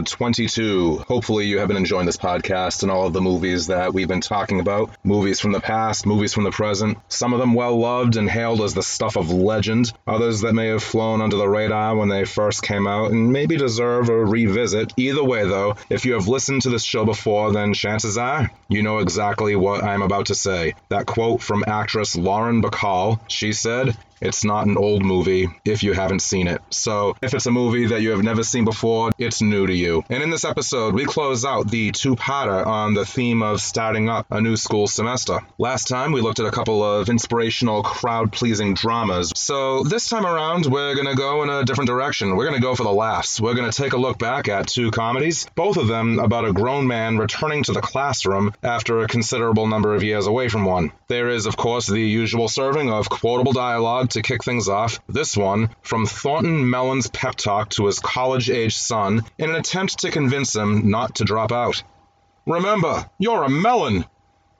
episode 22. Hopefully, you have been enjoying this podcast and all of the movies that we've been talking about. Movies from the past, movies from the present. Some of them well loved and hailed as the stuff of legend. Others that may have flown under the radar when they first came out and maybe deserve a revisit. Either way, though, if you have listened to this show before, then chances are you know exactly what I'm about to say. That quote from actress Lauren Bacall, she said, it's not an old movie if you haven't seen it. So, if it's a movie that you have never seen before, it's new to you. And in this episode, we close out the two parter on the theme of starting up a new school semester. Last time, we looked at a couple of inspirational, crowd pleasing dramas. So, this time around, we're going to go in a different direction. We're going to go for the laughs. We're going to take a look back at two comedies, both of them about a grown man returning to the classroom after a considerable number of years away from one. There is, of course, the usual serving of quotable dialogue to kick things off, this one from Thornton Melon's pep talk to his college age son in an attempt to convince him not to drop out. Remember, you're a melon!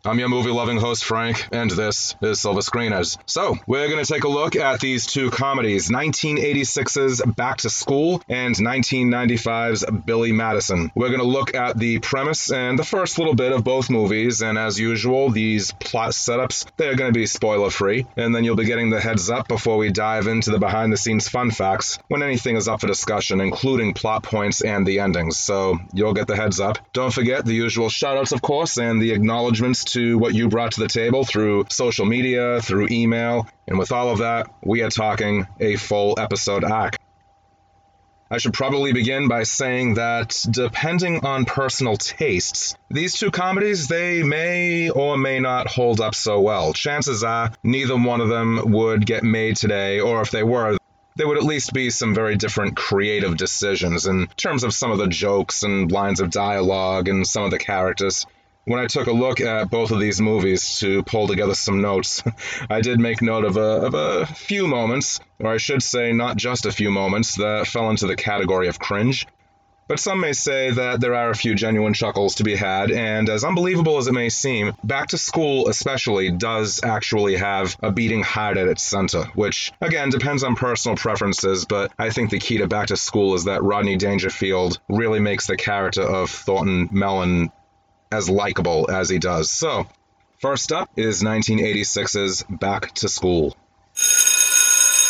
I'm your movie loving host, Frank, and this is Silver Screeners. So, we're going to take a look at these two comedies 1986's Back to School and 1995's Billy Madison. We're going to look at the premise and the first little bit of both movies, and as usual, these plot setups, they're going to be spoiler free, and then you'll be getting the heads up before we dive into the behind the scenes fun facts when anything is up for discussion, including plot points and the endings. So, you'll get the heads up. Don't forget the usual shoutouts, of course, and the acknowledgments to what you brought to the table through social media, through email, and with all of that, we are talking a full episode act. I should probably begin by saying that depending on personal tastes, these two comedies they may or may not hold up so well. Chances are neither one of them would get made today, or if they were, there would at least be some very different creative decisions in terms of some of the jokes and lines of dialogue and some of the characters when I took a look at both of these movies to pull together some notes, I did make note of a, of a few moments, or I should say, not just a few moments, that fell into the category of cringe. But some may say that there are a few genuine chuckles to be had, and as unbelievable as it may seem, Back to School especially does actually have a beating heart at its center, which, again, depends on personal preferences, but I think the key to Back to School is that Rodney Dangerfield really makes the character of Thornton Melon as likable as he does. So, first up is 1986's Back to School.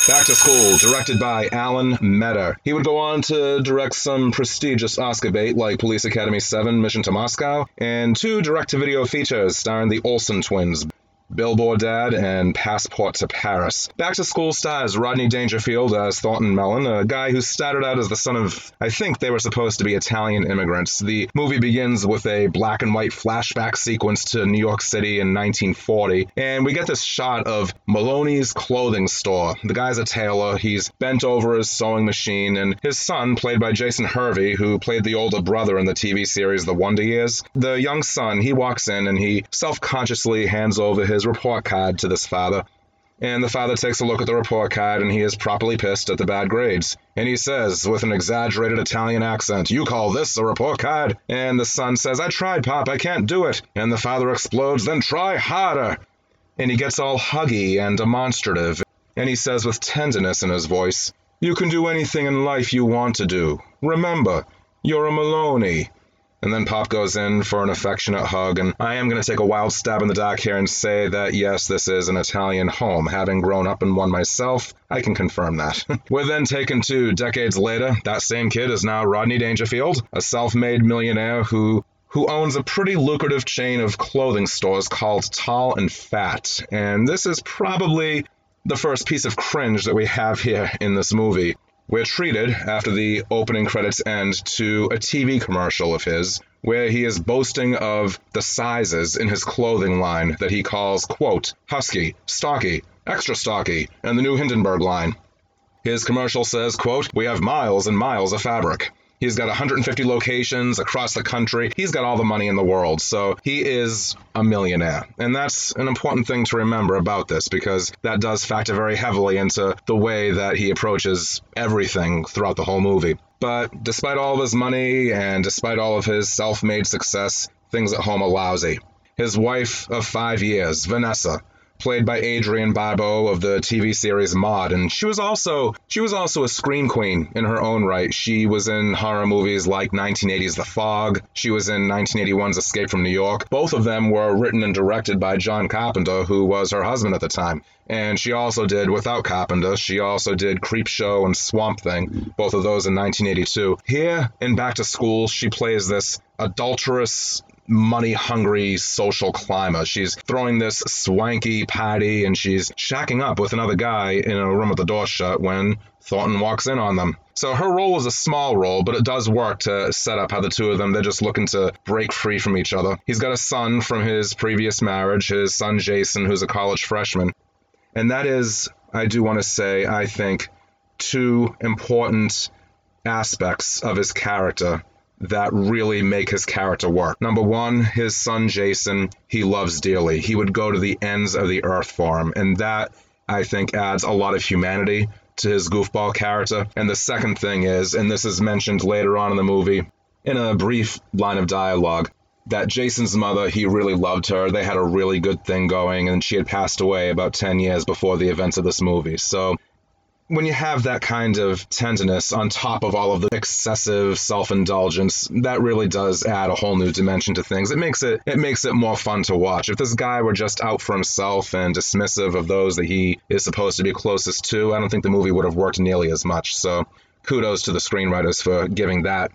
Back to School, directed by Alan Metter. He would go on to direct some prestigious Oscar bait like Police Academy 7 Mission to Moscow, and two direct to video features starring the Olsen twins, Billboard Dad, and Passport to Paris. Back to School stars Rodney Dangerfield as Thornton Mellon, a guy who started out as the son of, I think they were supposed to be Italian immigrants. The movie begins with a black and white flashback sequence to New York City in 1940, and we get this shot of Maloney's clothing store. The guy's a tailor, he's bent over his sewing machine, and his son, played by Jason Hervey, who played the older brother in the TV series The Wonder Years, the young son, he walks in and he self consciously hands over his his report card to this father. And the father takes a look at the report card and he is properly pissed at the bad grades. And he says, with an exaggerated Italian accent, You call this a report card? And the son says, I tried, Pop, I can't do it. And the father explodes, Then try harder. And he gets all huggy and demonstrative. And he says with tenderness in his voice, You can do anything in life you want to do. Remember, you're a Maloney. And then Pop goes in for an affectionate hug, and I am going to take a wild stab in the dark here and say that yes, this is an Italian home. Having grown up in one myself, I can confirm that. We're then taken to decades later. That same kid is now Rodney Dangerfield, a self made millionaire who who owns a pretty lucrative chain of clothing stores called Tall and Fat. And this is probably the first piece of cringe that we have here in this movie. We're treated, after the opening credits end, to a TV commercial of his where he is boasting of the sizes in his clothing line that he calls, quote, husky, stocky, extra stocky, and the new Hindenburg line. His commercial says, quote, we have miles and miles of fabric. He's got 150 locations across the country. He's got all the money in the world. So he is a millionaire. And that's an important thing to remember about this because that does factor very heavily into the way that he approaches everything throughout the whole movie. But despite all of his money and despite all of his self made success, things at home are lousy. His wife of five years, Vanessa, played by Adrienne Barbeau of the TV series Maude, and she was also she was also a scream queen in her own right. She was in horror movies like 1980's The Fog. She was in 1981's Escape from New York. Both of them were written and directed by John Carpenter, who was her husband at the time. And she also did, without Carpenter, she also did Creepshow and Swamp Thing, both of those in 1982. Here in Back to School, she plays this adulterous money hungry social climber. She's throwing this swanky party and she's shacking up with another guy in a room with the door shut when Thornton walks in on them. So her role is a small role, but it does work to set up how the two of them, they're just looking to break free from each other. He's got a son from his previous marriage, his son Jason, who's a college freshman. And that is, I do want to say, I think, two important aspects of his character that really make his character work. Number one, his son Jason, he loves dearly. He would go to the ends of the earth for him. And that, I think, adds a lot of humanity to his goofball character. And the second thing is, and this is mentioned later on in the movie in a brief line of dialogue, that Jason's mother, he really loved her. They had a really good thing going, and she had passed away about 10 years before the events of this movie. So when you have that kind of tenderness on top of all of the excessive self-indulgence, that really does add a whole new dimension to things. It makes it it makes it more fun to watch. If this guy were just out for himself and dismissive of those that he is supposed to be closest to, I don't think the movie would have worked nearly as much. So kudos to the screenwriters for giving that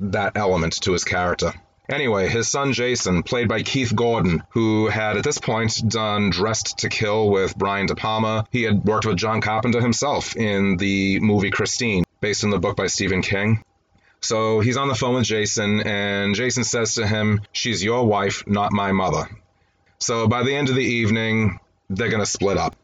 that element to his character. Anyway, his son Jason, played by Keith Gordon, who had at this point done Dressed to Kill with Brian De Palma. He had worked with John Carpenter himself in the movie Christine, based on the book by Stephen King. So he's on the phone with Jason, and Jason says to him, She's your wife, not my mother. So by the end of the evening, they're going to split up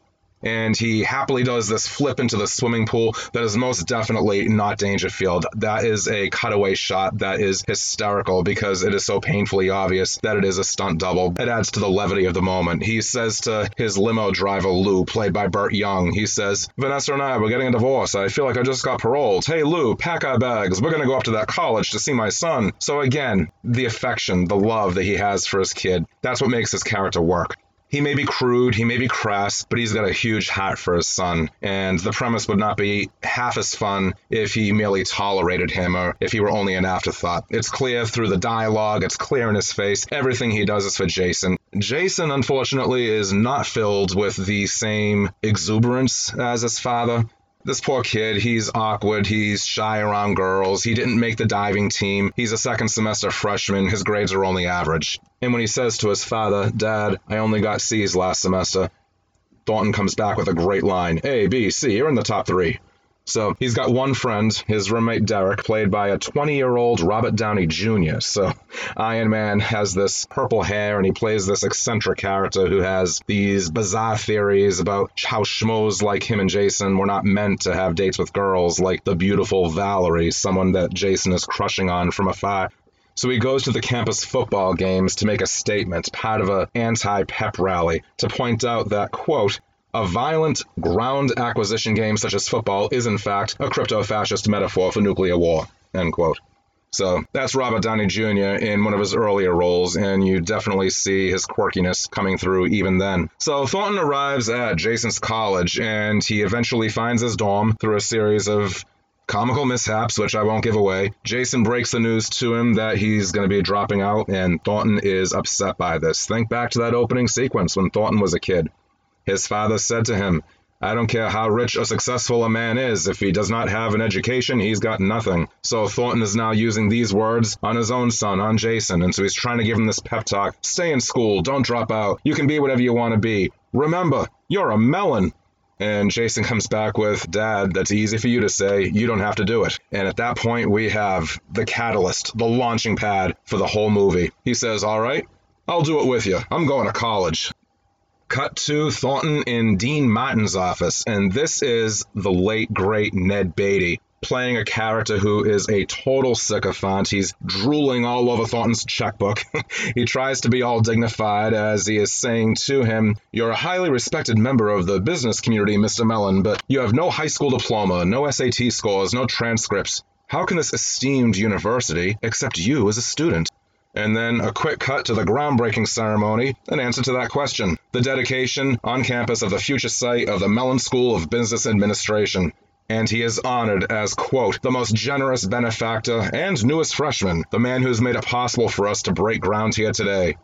and he happily does this flip into the swimming pool that is most definitely not Dangerfield. That is a cutaway shot that is hysterical because it is so painfully obvious that it is a stunt double. It adds to the levity of the moment. He says to his limo driver, Lou, played by Burt Young, he says, Vanessa and I, we're getting a divorce. I feel like I just got paroled. Hey, Lou, pack our bags. We're going to go up to that college to see my son. So again, the affection, the love that he has for his kid, that's what makes his character work. He may be crude, he may be crass, but he's got a huge heart for his son, and the premise would not be half as fun if he merely tolerated him or if he were only an afterthought. It's clear through the dialogue, it's clear in his face, everything he does is for Jason. Jason, unfortunately, is not filled with the same exuberance as his father this poor kid, he's awkward, he's shy around girls, he didn't make the diving team, he's a second semester freshman, his grades are only average. And when he says to his father, Dad, I only got C's last semester, Thornton comes back with a great line A, B, C, you're in the top three. So he's got one friend, his roommate Derek, played by a 20 year old Robert Downey Jr. So Iron Man has this purple hair and he plays this eccentric character who has these bizarre theories about how schmoes like him and Jason were not meant to have dates with girls like the beautiful Valerie, someone that Jason is crushing on from afar. So he goes to the campus football games to make a statement, part of a anti-pep rally, to point out that, quote, a violent ground acquisition game such as football is in fact a crypto-fascist metaphor for nuclear war. End quote. So that's Robert Downey Jr. in one of his earlier roles, and you definitely see his quirkiness coming through even then. So Thornton arrives at Jason's college, and he eventually finds his dorm through a series of comical mishaps, which I won't give away. Jason breaks the news to him that he's going to be dropping out, and Thornton is upset by this. Think back to that opening sequence when Thornton was a kid. His father said to him, I don't care how rich or successful a man is, if he does not have an education, he's got nothing. So Thornton is now using these words on his own son, on Jason, and so he's trying to give him this pep talk. Stay in school, don't drop out. You can be whatever you want to be. Remember, you're a melon. And Jason comes back with, Dad, that's easy for you to say. You don't have to do it. And at that point, we have the catalyst, the launching pad for the whole movie. He says, All right, I'll do it with you. I'm going to college. Cut to Thornton in Dean Martin's office, and this is the late, great Ned Beatty playing a character who is a total sycophant. He's drooling all over Thornton's checkbook. he tries to be all dignified as he is saying to him, You're a highly respected member of the business community, Mr. Melon, but you have no high school diploma, no SAT scores, no transcripts. How can this esteemed university accept you as a student? And then a quick cut to the groundbreaking ceremony, an answer to that question. The dedication on campus of the future site of the Melon School of Business Administration. And he is honored as, quote, the most generous benefactor and newest freshman, the man who's made it possible for us to break ground here today.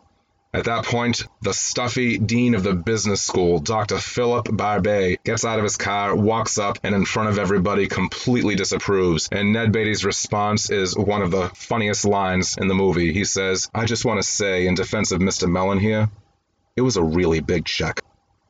At that point, the stuffy dean of the business school, Dr. Philip Barbay, gets out of his car, walks up, and in front of everybody completely disapproves. And Ned Beatty's response is one of the funniest lines in the movie. He says, I just want to say, in defense of Mr. Melon here, it was a really big check.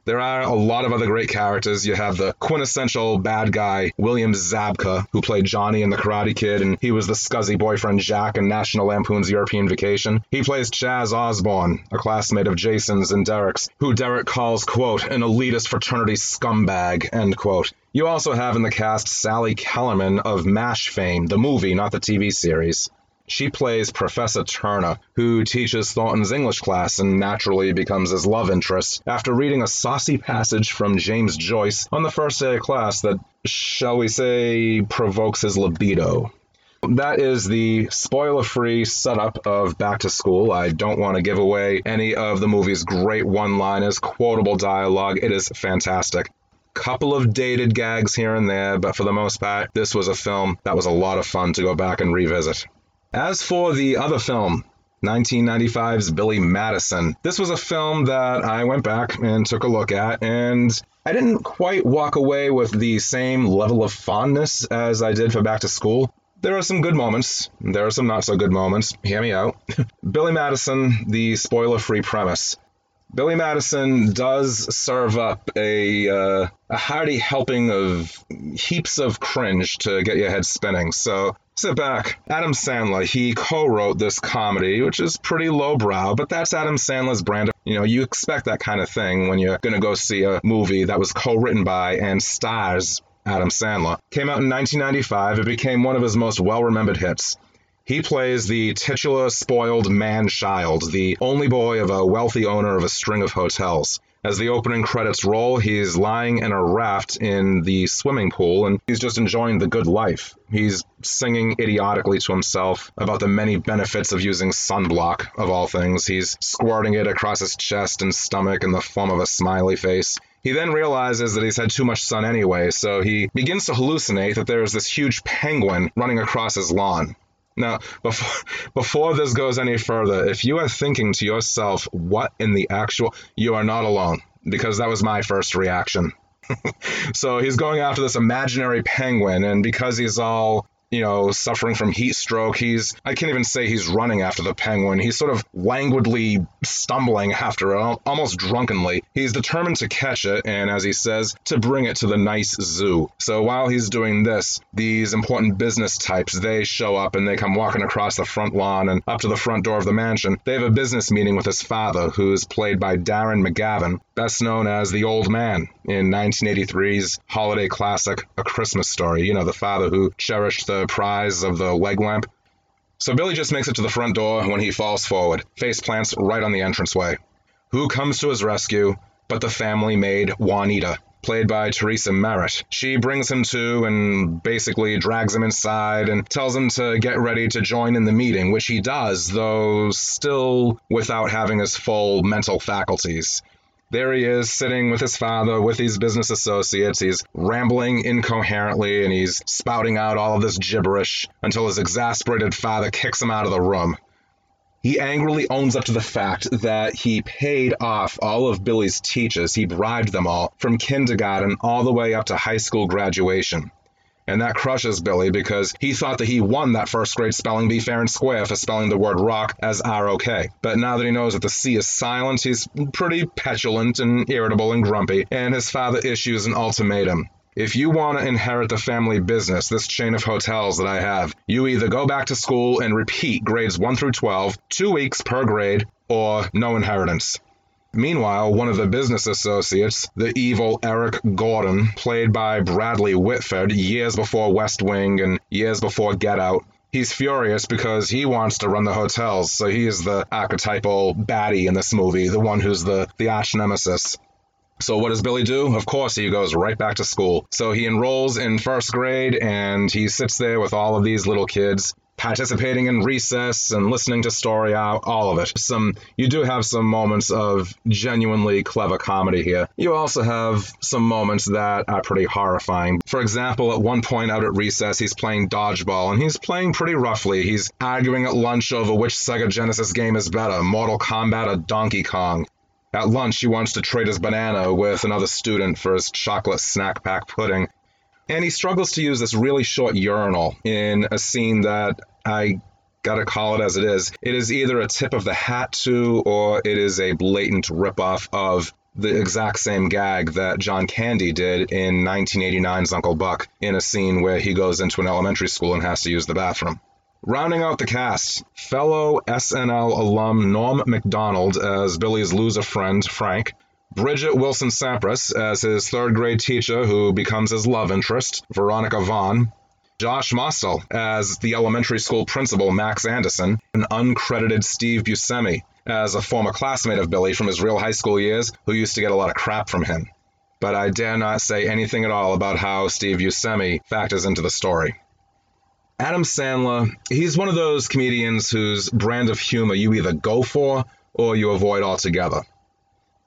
There are a lot of other great characters. You have the quintessential bad guy, William Zabka, who played Johnny in The Karate Kid, and he was the scuzzy boyfriend Jack in National Lampoon's European Vacation. He plays Chaz Osborne, a classmate of Jason's and Derek's, who Derek calls, quote, an elitist fraternity scumbag, end quote. You also have in the cast Sally Kellerman of MASH fame, the movie, not the TV series. She plays Professor Turner, who teaches Thornton's English class and naturally becomes his love interest after reading a saucy passage from James Joyce on the first day of class that, shall we say, provokes his libido. That is the spoiler free setup of Back to School. I don't want to give away any of the movie's great one liners, quotable dialogue. It is fantastic. Couple of dated gags here and there, but for the most part, this was a film that was a lot of fun to go back and revisit. As for the other film, 1995's Billy Madison, this was a film that I went back and took a look at, and I didn't quite walk away with the same level of fondness as I did for Back to School. There are some good moments, there are some not so good moments. Hear me out. Billy Madison, the spoiler free premise. Billy Madison does serve up a uh, a hearty helping of heaps of cringe to get your head spinning. So sit back. Adam Sandler, he co-wrote this comedy, which is pretty lowbrow, but that's Adam Sandler's brand. Of, you know, you expect that kind of thing when you're gonna go see a movie that was co-written by and stars Adam Sandler. Came out in 1995. It became one of his most well-remembered hits. He plays the titular spoiled man child, the only boy of a wealthy owner of a string of hotels. As the opening credits roll, he's lying in a raft in the swimming pool and he's just enjoying the good life. He's singing idiotically to himself about the many benefits of using sunblock, of all things. He's squirting it across his chest and stomach in the form of a smiley face. He then realizes that he's had too much sun anyway, so he begins to hallucinate that there is this huge penguin running across his lawn. Now, before, before this goes any further, if you are thinking to yourself, what in the actual, you are not alone, because that was my first reaction. so he's going after this imaginary penguin, and because he's all you know, suffering from heat stroke. He's, I can't even say he's running after the penguin. He's sort of languidly stumbling after it, almost drunkenly. He's determined to catch it, and as he says, to bring it to the nice zoo. So while he's doing this, these important business types, they show up and they come walking across the front lawn and up to the front door of the mansion. They have a business meeting with his father, who's played by Darren McGavin, best known as the Old Man in 1983's holiday classic, A Christmas Story. You know, the father who cherished the prize of the leg lamp. So Billy just makes it to the front door when he falls forward, face plants right on the entranceway. Who comes to his rescue but the family maid Juanita, played by Teresa Merritt. She brings him to and basically drags him inside and tells him to get ready to join in the meeting, which he does, though still without having his full mental faculties. There he is, sitting with his father, with his business associates. He's rambling incoherently and he's spouting out all of this gibberish until his exasperated father kicks him out of the room. He angrily owns up to the fact that he paid off all of Billy's teachers. He bribed them all from kindergarten all the way up to high school graduation. And that crushes Billy because he thought that he won that first grade spelling bee fair and square for spelling the word rock as R-O-K. But now that he knows that the C is silent, he's pretty petulant and irritable and grumpy, and his father issues an ultimatum. If you want to inherit the family business, this chain of hotels that I have, you either go back to school and repeat grades 1 through 12, two weeks per grade, or no inheritance. Meanwhile, one of the business associates, the evil Eric Gordon, played by Bradley Whitford years before West Wing and years before Get Out, he's furious because he wants to run the hotels, so he is the archetypal baddie in this movie, the one who's the, the arch nemesis. So what does Billy do? Of course, he goes right back to school. So he enrolls in first grade and he sits there with all of these little kids participating in recess and listening to story out, all of it. Some you do have some moments of genuinely clever comedy here. You also have some moments that are pretty horrifying. For example, at one point out at recess, he's playing dodgeball and he's playing pretty roughly. He's arguing at lunch over which Sega Genesis game is better, Mortal Kombat or Donkey Kong. At lunch, he wants to trade his banana with another student for his chocolate snack pack pudding. And he struggles to use this really short urinal in a scene that I gotta call it as it is. It is either a tip of the hat to, or it is a blatant ripoff of the exact same gag that John Candy did in 1989's Uncle Buck in a scene where he goes into an elementary school and has to use the bathroom. Rounding out the cast, fellow SNL alum Norm Macdonald as Billy's loser friend, Frank, Bridget Wilson Sampras as his third grade teacher who becomes his love interest, Veronica Vaughn, Josh Mostel as the elementary school principal, Max Anderson, an uncredited Steve Buscemi as a former classmate of Billy from his real high school years who used to get a lot of crap from him. But I dare not say anything at all about how Steve Buscemi factors into the story. Adam Sandler, he's one of those comedians whose brand of humor you either go for or you avoid altogether.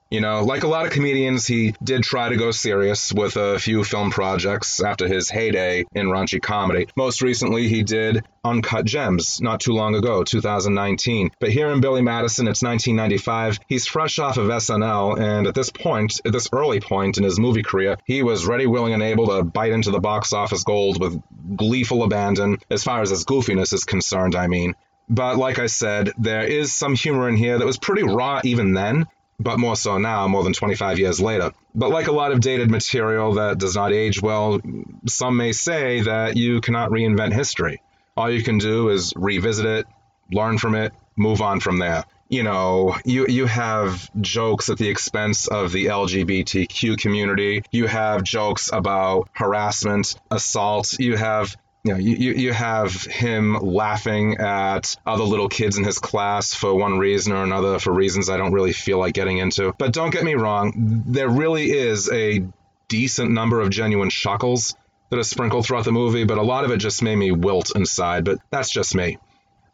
You know, like a lot of comedians, he did try to go serious with a few film projects after his heyday in raunchy comedy. Most recently, he did Uncut Gems not too long ago, 2019. But here in Billy Madison, it's 1995. He's fresh off of SNL, and at this point, at this early point in his movie career, he was ready, willing, and able to bite into the box office gold with gleeful abandon, as far as his goofiness is concerned, I mean. But like I said, there is some humor in here that was pretty raw even then, but more so now, more than 25 years later. But like a lot of dated material that does not age well, some may say that you cannot reinvent history. All you can do is revisit it, learn from it, move on from there. You know, you you have jokes at the expense of the LGBTQ community. You have jokes about harassment, assault. You have you know, you, you have him laughing at other little kids in his class for one reason or another, for reasons I don't really feel like getting into. But don't get me wrong, there really is a decent number of genuine chuckles that are sprinkled throughout the movie, but a lot of it just made me wilt inside, but that's just me.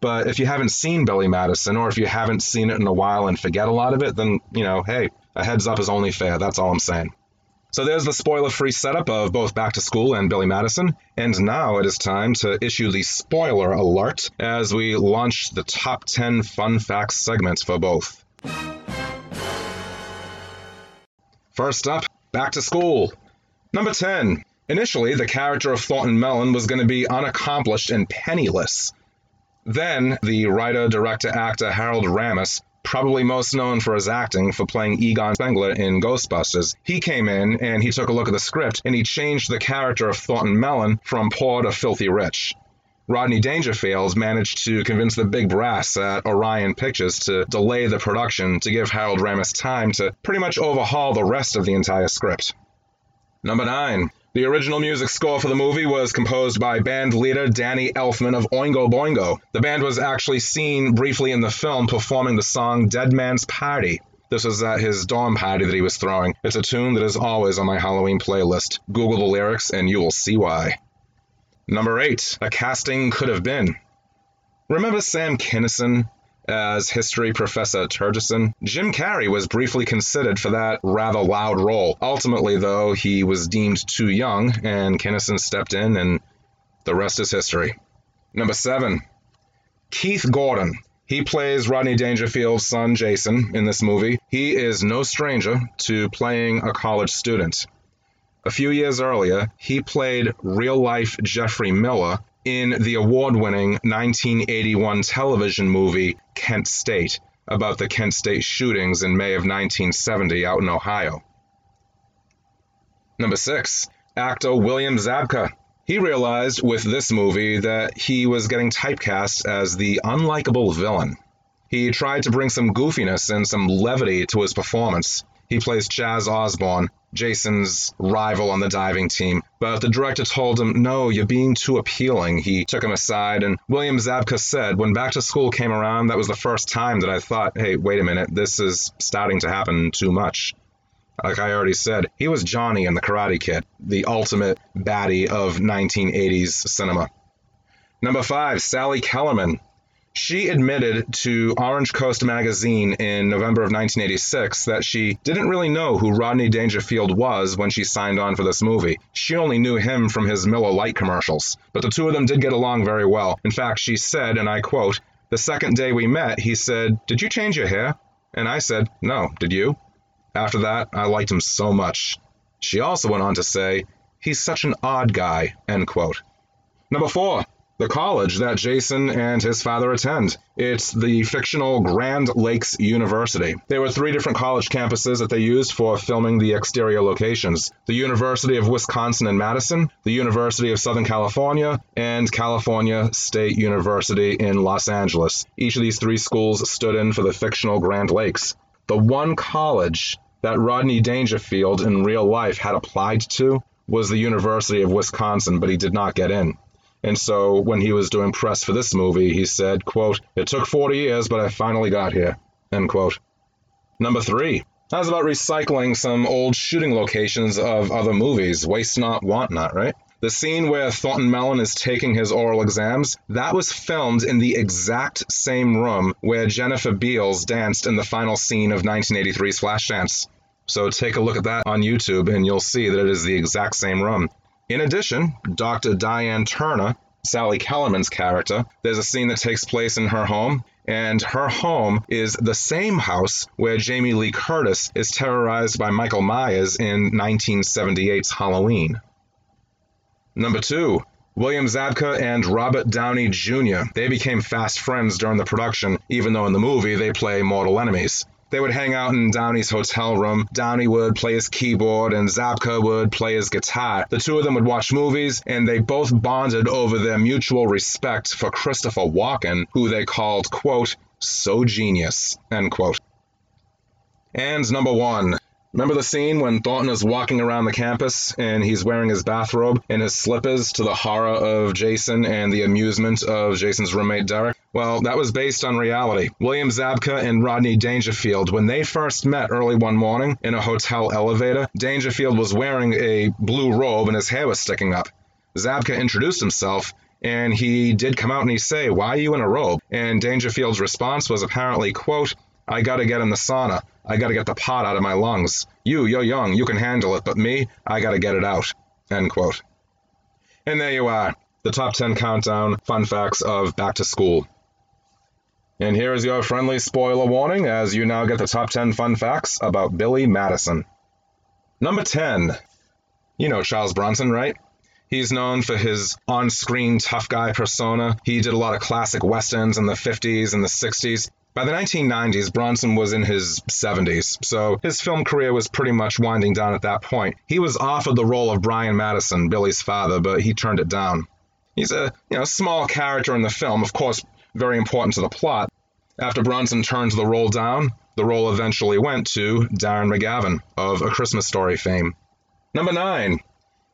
But if you haven't seen Billy Madison, or if you haven't seen it in a while and forget a lot of it, then, you know, hey, a heads up is only fair. That's all I'm saying. So there's the spoiler free setup of both Back to School and Billy Madison. And now it is time to issue the spoiler alert as we launch the top 10 fun facts segments for both. First up, Back to School. Number 10. Initially, the character of Thornton Melon was going to be unaccomplished and penniless. Then, the writer, director, actor Harold Ramis probably most known for his acting for playing Egon Spengler in Ghostbusters. He came in and he took a look at the script and he changed the character of Thornton Melon from poor to filthy rich. Rodney Dangerfield managed to convince the big brass at Orion Pictures to delay the production to give Harold Ramis time to pretty much overhaul the rest of the entire script. Number 9. The original music score for the movie was composed by band leader Danny Elfman of Oingo Boingo. The band was actually seen briefly in the film performing the song Dead Man's Party. This was at uh, his dorm party that he was throwing. It's a tune that is always on my Halloween playlist. Google the lyrics and you will see why. Number 8. A casting could have been. Remember Sam Kinison as history professor Terguson. Jim Carrey was briefly considered for that rather loud role. Ultimately, though, he was deemed too young, and Kinison stepped in, and the rest is history. Number seven, Keith Gordon. He plays Rodney Dangerfield's son, Jason, in this movie. He is no stranger to playing a college student. A few years earlier, he played real life Jeffrey Miller in the award winning 1981 television movie Kent State about the Kent State shootings in May of 1970 out in Ohio. Number six, actor William Zabka. He realized with this movie that he was getting typecast as the unlikable villain. He tried to bring some goofiness and some levity to his performance. He plays Chaz Osborne, Jason's rival on the diving team. But the director told him, No, you're being too appealing. He took him aside, and William Zabka said, When Back to School came around, that was the first time that I thought, hey, wait a minute, this is starting to happen too much. Like I already said, he was Johnny in The Karate Kid, the ultimate baddie of 1980s cinema. Number five, Sally Kellerman. She admitted to Orange Coast magazine in November of 1986 that she didn't really know who Rodney Dangerfield was when she signed on for this movie. She only knew him from his Miller Lite commercials. But the two of them did get along very well. In fact, she said, and I quote, The second day we met, he said, Did you change your hair? And I said, No, did you? After that, I liked him so much. She also went on to say, He's such an odd guy, end quote. Number four, the college that Jason and his father attend. It's the fictional Grand Lakes University. There were three different college campuses that they used for filming the exterior locations the University of Wisconsin in Madison, the University of Southern California, and California State University in Los Angeles. Each of these three schools stood in for the fictional Grand Lakes. The one college that Rodney Dangerfield in real life had applied to was the University of Wisconsin, but he did not get in. And so when he was doing press for this movie, he said, quote, It took 40 years, but I finally got here. End quote. Number three. How's about recycling some old shooting locations of other movies? Waste not, want not, right? The scene where Thornton Melon is taking his oral exams, that was filmed in the exact same room where Jennifer Beals danced in the final scene of 1983's Flashdance. So take a look at that on YouTube and you'll see that it is the exact same room. In addition, Dr. Diane Turner, Sally Kellerman's character, there's a scene that takes place in her home, and her home is the same house where Jamie Lee Curtis is terrorized by Michael Myers in 1978's Halloween. Number two, William Zabka and Robert Downey Jr. They became fast friends during the production, even though in the movie they play mortal enemies. They would hang out in Downey's hotel room. Downey would play his keyboard and Zabka would play his guitar. The two of them would watch movies and they both bonded over their mutual respect for Christopher Walken, who they called, quote, so genius, end quote. And number one, Remember the scene when Thornton is walking around the campus and he's wearing his bathrobe and his slippers to the horror of Jason and the amusement of Jason's roommate Derek? Well, that was based on reality. William Zabka and Rodney Dangerfield, when they first met early one morning in a hotel elevator, Dangerfield was wearing a blue robe and his hair was sticking up. Zabka introduced himself and he did come out and he say, "Why are you in a robe?" And Dangerfield's response was apparently, "quote I got to get in the sauna. I got to get the pot out of my lungs. You, you're young, you can handle it, but me, I got to get it out. End quote. And there you are, the top 10 countdown fun facts of back to school. And here is your friendly spoiler warning as you now get the top 10 fun facts about Billy Madison. Number 10. You know Charles Bronson, right? He's known for his on screen tough guy persona. He did a lot of classic westerns in the 50s and the 60s. By the 1990s, Bronson was in his 70s, so his film career was pretty much winding down at that point. He was offered the role of Brian Madison, Billy's father, but he turned it down. He's a you know small character in the film, of course, very important to the plot. After Bronson turned the role down, the role eventually went to Darren McGavin of A Christmas Story fame. Number 9.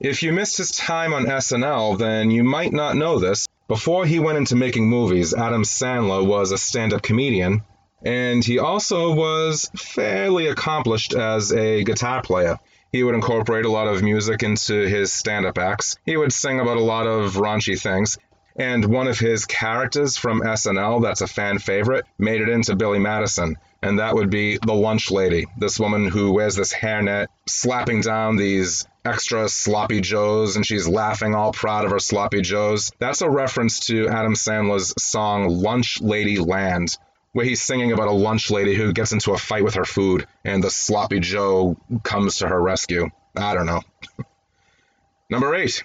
If you missed his time on SNL, then you might not know this, before he went into making movies, Adam Sandler was a stand up comedian, and he also was fairly accomplished as a guitar player. He would incorporate a lot of music into his stand up acts. He would sing about a lot of raunchy things. And one of his characters from SNL that's a fan favorite made it into Billy Madison and that would be the lunch lady. This woman who wears this hairnet, slapping down these extra sloppy joes, and she's laughing all proud of her sloppy joes. That's a reference to Adam Sandler's song Lunch Lady Land, where he's singing about a lunch lady who gets into a fight with her food, and the sloppy joe comes to her rescue. I don't know. Number eight.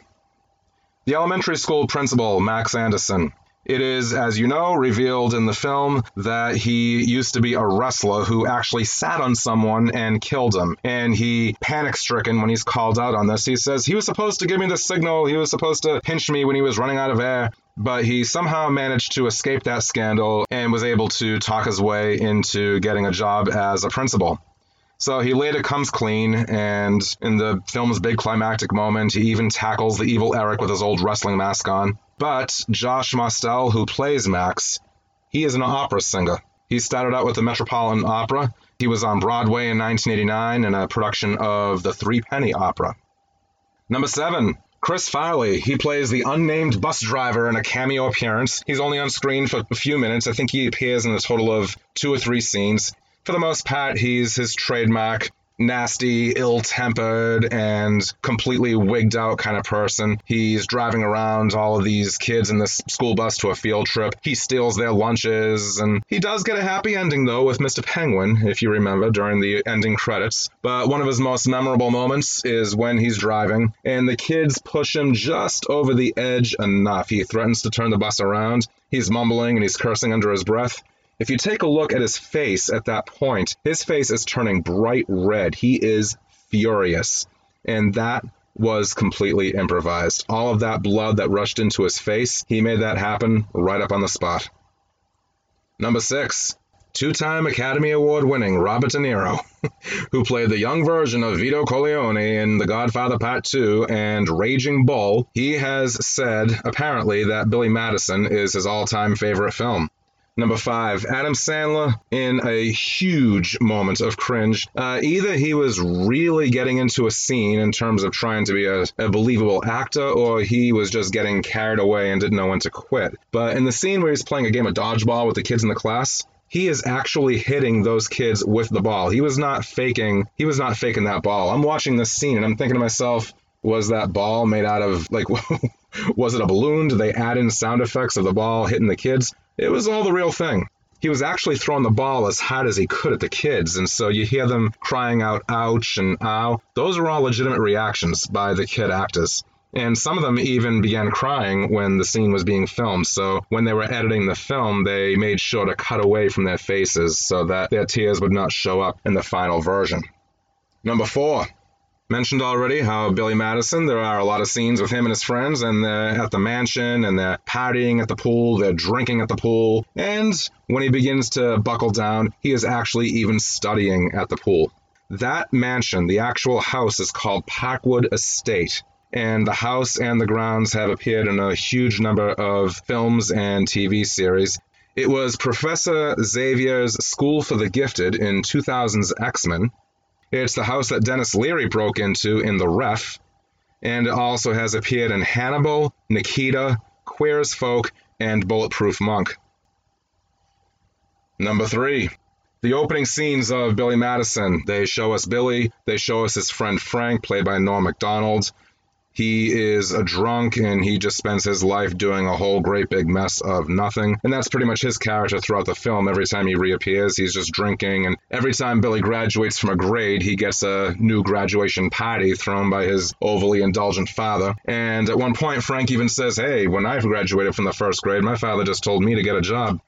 The elementary school principal, Max Anderson. It is, as you know, revealed in the film that he used to be a wrestler who actually sat on someone and killed him. And he panic stricken when he's called out on this. He says he was supposed to give me the signal, he was supposed to pinch me when he was running out of air. But he somehow managed to escape that scandal and was able to talk his way into getting a job as a principal. So he later comes clean, and in the film's big climactic moment, he even tackles the evil Eric with his old wrestling mask on. But Josh Mostel, who plays Max, he is an opera singer. He started out with the Metropolitan Opera. He was on Broadway in 1989 in a production of the Three Penny Opera. Number seven, Chris Farley, he plays the unnamed bus driver in a cameo appearance. He's only on screen for a few minutes. I think he appears in a total of two or three scenes. For the most part, he's his trademark nasty, ill tempered, and completely wigged out kind of person. He's driving around all of these kids in this school bus to a field trip. He steals their lunches, and he does get a happy ending, though, with Mr. Penguin, if you remember, during the ending credits. But one of his most memorable moments is when he's driving, and the kids push him just over the edge enough. He threatens to turn the bus around. He's mumbling and he's cursing under his breath. If you take a look at his face at that point, his face is turning bright red. He is furious. And that was completely improvised. All of that blood that rushed into his face, he made that happen right up on the spot. Number six, two time Academy Award winning Robert De Niro, who played the young version of Vito Corleone in The Godfather Part 2 and Raging Bull. He has said, apparently, that Billy Madison is his all time favorite film. Number five, Adam Sandler in a huge moment of cringe. Uh, either he was really getting into a scene in terms of trying to be a, a, believable actor, or he was just getting carried away and didn't know when to quit. But in the scene where he's playing a game of dodgeball with the kids in the class, he is actually hitting those kids with the ball. He was not faking. He was not faking that ball. I'm watching this scene and I'm thinking to myself, was that ball made out of like was it a balloon did they add in sound effects of the ball hitting the kids it was all the real thing. He was actually throwing the ball as hard as he could at the kids, and so you hear them crying out, ouch and ow. Those are all legitimate reactions by the kid actors. And some of them even began crying when the scene was being filmed. So when they were editing the film, they made sure to cut away from their faces so that their tears would not show up in the final version. Number four, mentioned already how Billy Madison, there are a lot of scenes with him and his friends, and at the mansion, and they're partying at the pool, they're drinking at the pool, and when he begins to buckle down, he is actually even studying at the pool. That mansion, the actual house, is called Parkwood Estate. And the house and the grounds have appeared in a huge number of films and TV series. It was Professor Xavier's School for the Gifted in 2000's X Men, it's the house that Denis Leary broke into in The Ref, and also has appeared in Hannibal, Nikita, Queer as Folk, and Bulletproof Monk. Number three, the opening scenes of Billy Madison. They show us Billy, they show us his friend Frank, played by Norm Macdonald, he is a drunk and he just spends his life doing a whole great big mess of nothing. And that's pretty much his character throughout the film. Every time he reappears, he's just drinking. And every time Billy graduates from a grade, he gets a new graduation party thrown by his overly indulgent father. And at one point, Frank even says, Hey, when I graduated from the first grade, my father just told me to get a job.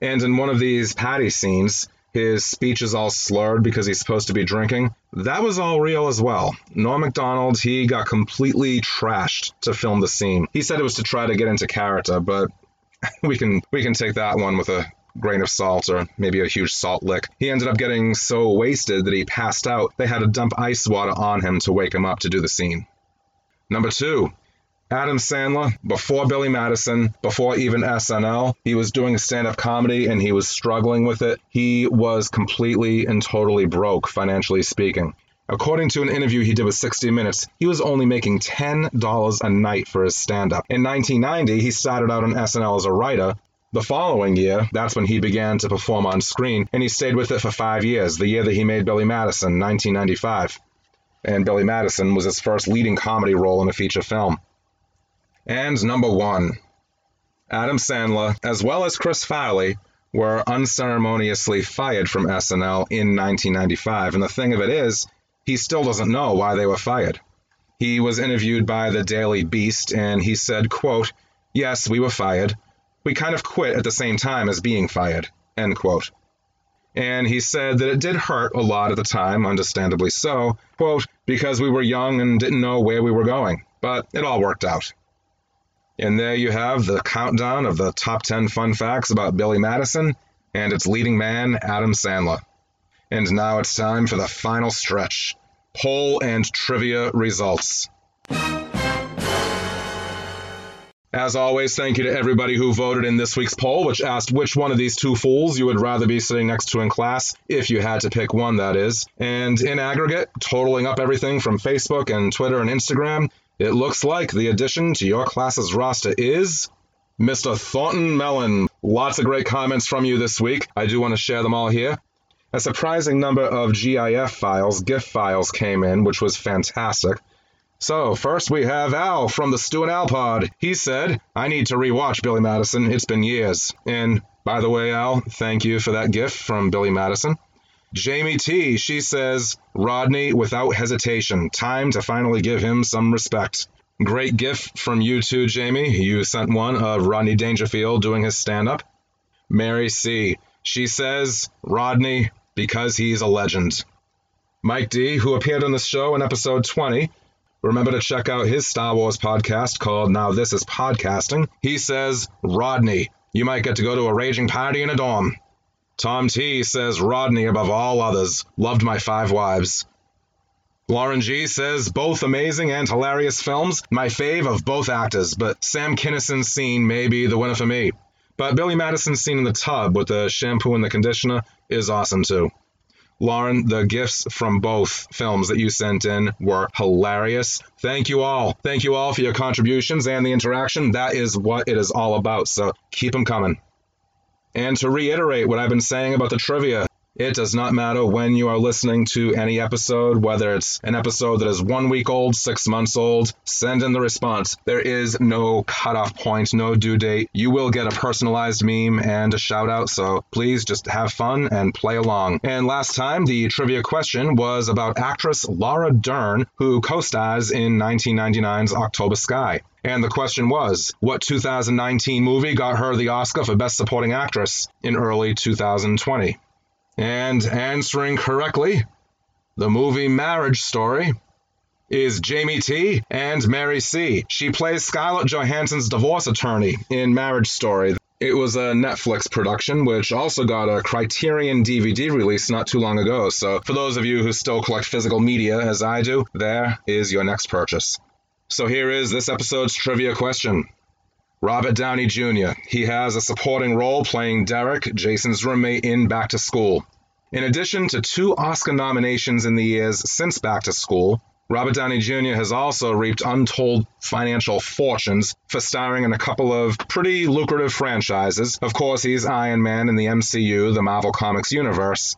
And in one of these patty scenes, his speech is all slurred because he's supposed to be drinking. That was all real as well. Norm Macdonald, he got completely trashed to film the scene. He said it was to try to get into character, but we can we can take that one with a grain of salt or maybe a huge salt lick. He ended up getting so wasted that he passed out. They had to dump ice water on him to wake him up to do the scene. Number two, Adam Sandler, before Billy Madison, before even SNL, he was doing stand up comedy and he was struggling with it. He was completely and totally broke, financially speaking. According to an interview he did with 60 Minutes, he was only making $10 a night for his stand up. In 1990, he started out on SNL as a writer. The following year, that's when he began to perform on screen, and he stayed with it for five years, the year that he made Billy Madison, 1995. And Billy Madison was his first leading comedy role in a feature film. And number one, Adam Sandler, as well as Chris Farley, were unceremoniously fired from SNL in 1995. And the thing of it is, he still doesn't know why they were fired. He was interviewed by the Daily Beast and he said, quote, Yes, we were fired. We kind of quit at the same time as being fired. End quote. And he said that it did hurt a lot at the time, understandably so, quote, because we were young and didn't know where we were going. But it all worked out. And there you have the countdown of the top 10 fun facts about Billy Madison and its leading man, Adam Sandler. And now it's time for the final stretch poll and trivia results. As always, thank you to everybody who voted in this week's poll, which asked which one of these two fools you would rather be sitting next to in class, if you had to pick one, that is. And in aggregate, totaling up everything from Facebook and Twitter and Instagram, It looks like the addition to your class's roster is Mr. Thornton Melon. Lots of great comments from you this week. I do want to share them all here. A surprising number of GIF files, GIF files came in, which was fantastic. So, first we have Al from the Stu and Al pod. He said, I need to rewatch Billy Madison. It's been years. And by the way, Al, thank you for that gift from Billy Madison. Jamie T, she says, Rodney without hesitation. Time to finally give him some respect. Great gift from you too, Jamie. You sent one of Rodney Dangerfield doing his stand up. Mary C, she says, Rodney, because he's a legend. Mike D, who appeared on the show in episode 20, remember to check out his Star Wars podcast called Now This Is Podcasting. He says, Rodney, you might get to go to a raging party in a dorm. Tom T says, Rodney above all others. Loved my five wives. Lauren G says, both amazing and hilarious films. My fave of both actors, but Sam Kinison's scene may be the winner for me. But Billy Madison's scene in the tub with the shampoo and the conditioner is awesome too. Lauren, the gifts from both films that you sent in were hilarious. Thank you all. Thank you all for your contributions and the interaction. That is what it is all about. So keep them coming. And to reiterate what I've been saying about the trivia, it does not matter when you are listening to any episode, whether it's an episode that is one week old, six months old, send in the response. There is no cutoff point, no due date. You will get a personalized meme and a shout out, so please just have fun and play along. And last time, the trivia question was about actress Laura Dern, who co stars in 1999's October Sky. And the question was, what 2019 movie got her the Oscar for Best Supporting Actress in early 2020? And answering correctly, the movie Marriage Story is Jamie T and Mary C. She plays Scarlett Johansson's divorce attorney in Marriage Story. It was a Netflix production, which also got a Criterion DVD release not too long ago. So, for those of you who still collect physical media as I do, there is your next purchase. So, here is this episode's trivia question Robert Downey Jr. He has a supporting role playing Derek, Jason's roommate in Back to School. In addition to two Oscar nominations in the years since Back to School, Robert Downey Jr. has also reaped untold financial fortunes for starring in a couple of pretty lucrative franchises. Of course, he's Iron Man in the MCU, the Marvel Comics universe.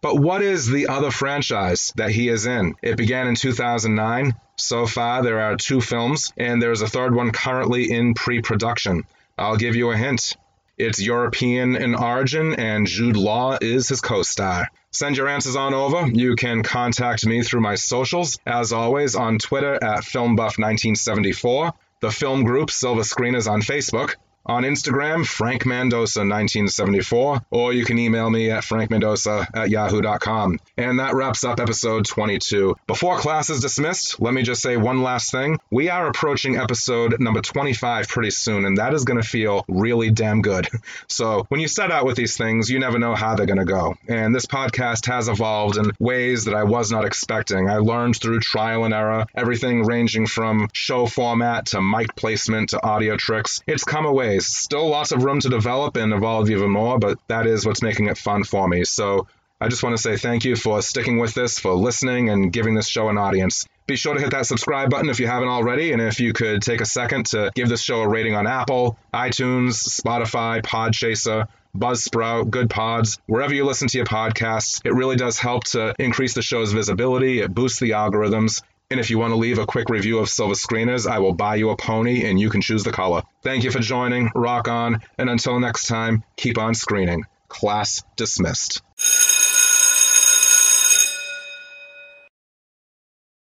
But what is the other franchise that he is in? It began in 2009. So far, there are two films, and there's a third one currently in pre production. I'll give you a hint. It's European in origin, and Jude Law is his co star. Send your answers on over. You can contact me through my socials, as always, on Twitter at FilmBuff1974, the film group Silver Screeners on Facebook, on Instagram, Frank Mendoza 1974, or you can email me at frankmendoza at yahoo.com. And that wraps up episode 22. Before class is dismissed, let me just say one last thing. We are approaching episode number 25 pretty soon, and that is going to feel really damn good. So when you set out with these things, you never know how they're going to go. And this podcast has evolved in ways that I was not expecting. I learned through trial and error, everything ranging from show format to mic placement to audio tricks. It's come a ways. Still lots of room to develop and evolve even more, but that is what's making it fun for me. So I just want to say thank you for sticking with this, for listening, and giving this show an audience. Be sure to hit that subscribe button if you haven't already, and if you could take a second to give this show a rating on Apple, iTunes, Spotify, Podchaser, Buzzsprout, Good Pods, wherever you listen to your podcasts. It really does help to increase the show's visibility. It boosts the algorithms. And if you want to leave a quick review of Silver Screeners, I will buy you a pony and you can choose the color. Thank you for joining. Rock on. And until next time, keep on screening. Class dismissed.